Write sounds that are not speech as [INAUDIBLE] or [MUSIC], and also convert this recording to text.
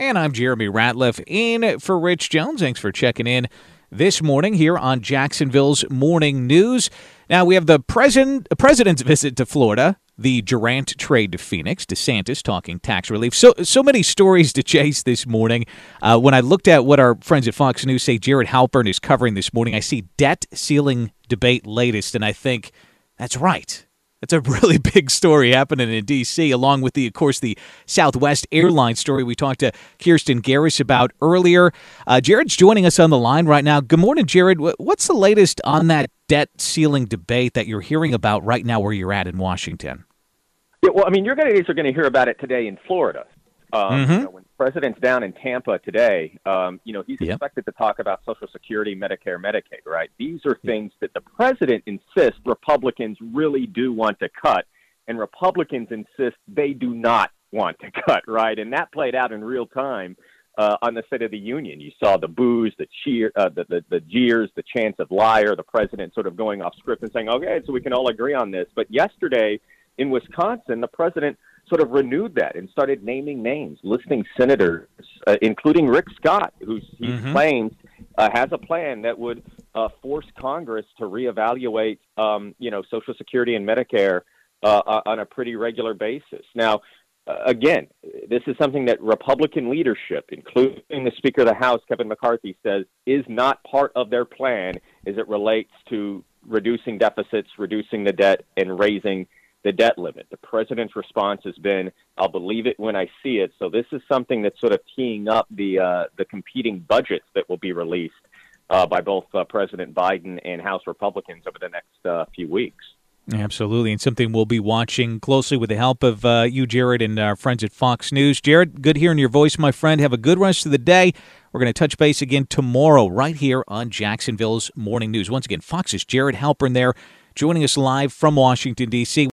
And I'm Jeremy Ratliff in for Rich Jones. Thanks for checking in this morning here on Jacksonville's Morning News. Now we have the president, president's visit to Florida, the Durant trade to Phoenix, DeSantis talking tax relief. So so many stories to chase this morning. Uh, when I looked at what our friends at Fox News say Jared Halpern is covering this morning, I see debt ceiling debate latest, and I think that's right. That's a [LAUGHS] really big story happening in D.C., along with the, of course, the Southwest Airlines story we talked to Kirsten Garris about earlier. Uh, Jared's joining us on the line right now. Good morning, Jared. What's the latest on that debt ceiling debate that you're hearing about right now where you're at in Washington? Yeah, well, I mean, your guys are going to hear about it today in Florida. Um, mm-hmm. you know, when the president's down in Tampa today, um, you know, he's yep. expected to talk about Social Security, Medicare, Medicaid, right? These are things that the president insists Republicans really do want to cut, and Republicans insist they do not want to [LAUGHS] cut, right? And that played out in real time uh, on the State of the Union. You saw the boos, the cheer, uh, the, the the jeers, the chants of liar, the president sort of going off script and saying, "Okay, so we can all agree on this." But yesterday in Wisconsin, the president sort of renewed that and started naming names, listing senators, uh, including Rick Scott, who he mm-hmm. claims uh, has a plan that would uh, force Congress to reevaluate, um, you know, Social Security and Medicare uh, on a pretty regular basis. Now, uh, again, this is something that Republican leadership, including the Speaker of the House, Kevin McCarthy, says is not part of their plan as it relates to reducing deficits, reducing the debt, and raising the debt limit. The president's response has been, "I'll believe it when I see it." So this is something that's sort of teeing up the uh, the competing budgets that will be released uh, by both uh, President Biden and House Republicans over the next uh, few weeks. Absolutely, and something we'll be watching closely with the help of uh, you, Jared, and our friends at Fox News. Jared, good hearing your voice, my friend. Have a good rest of the day. We're going to touch base again tomorrow, right here on Jacksonville's Morning News. Once again, Fox's Jared Halpern there, joining us live from Washington, D.C.